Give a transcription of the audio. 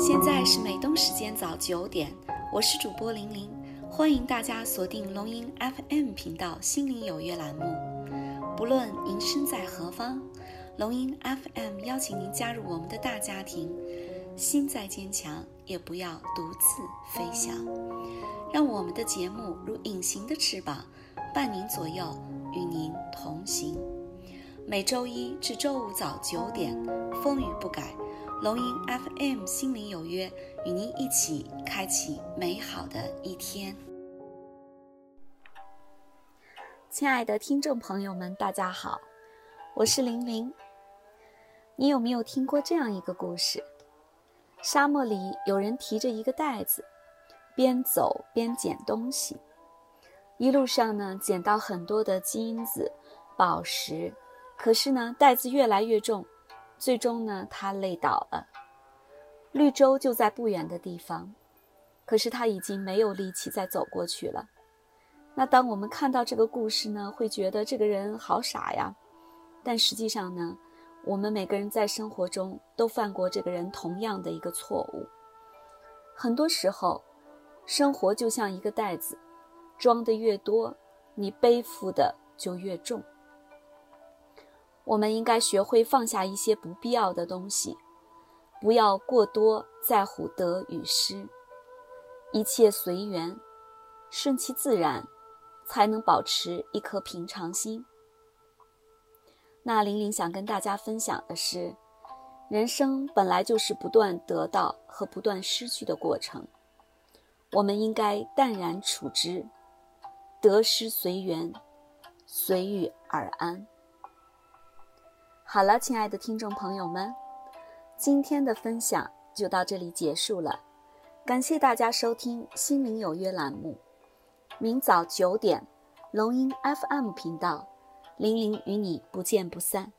现在是美东时间早九点，我是主播玲玲，欢迎大家锁定龙吟 FM 频道《心灵有约》栏目。不论您身在何方，龙吟 FM 邀请您加入我们的大家庭。心再坚强，也不要独自飞翔。让我们的节目如隐形的翅膀，伴您左右，与您同行。每周一至周五早九点，风雨不改。龙吟 FM 心灵有约，与您一起开启美好的一天。亲爱的听众朋友们，大家好，我是玲玲。你有没有听过这样一个故事？沙漠里有人提着一个袋子，边走边捡东西，一路上呢捡到很多的金子、宝石，可是呢袋子越来越重。最终呢，他累倒了。绿洲就在不远的地方，可是他已经没有力气再走过去了。那当我们看到这个故事呢，会觉得这个人好傻呀。但实际上呢，我们每个人在生活中都犯过这个人同样的一个错误。很多时候，生活就像一个袋子，装的越多，你背负的就越重。我们应该学会放下一些不必要的东西，不要过多在乎得与失，一切随缘，顺其自然，才能保持一颗平常心。那玲玲想跟大家分享的是，人生本来就是不断得到和不断失去的过程，我们应该淡然处之，得失随缘，随遇而安。好了，亲爱的听众朋友们，今天的分享就到这里结束了。感谢大家收听《心灵有约》栏目。明早九点，龙音 FM 频道，玲玲与你不见不散。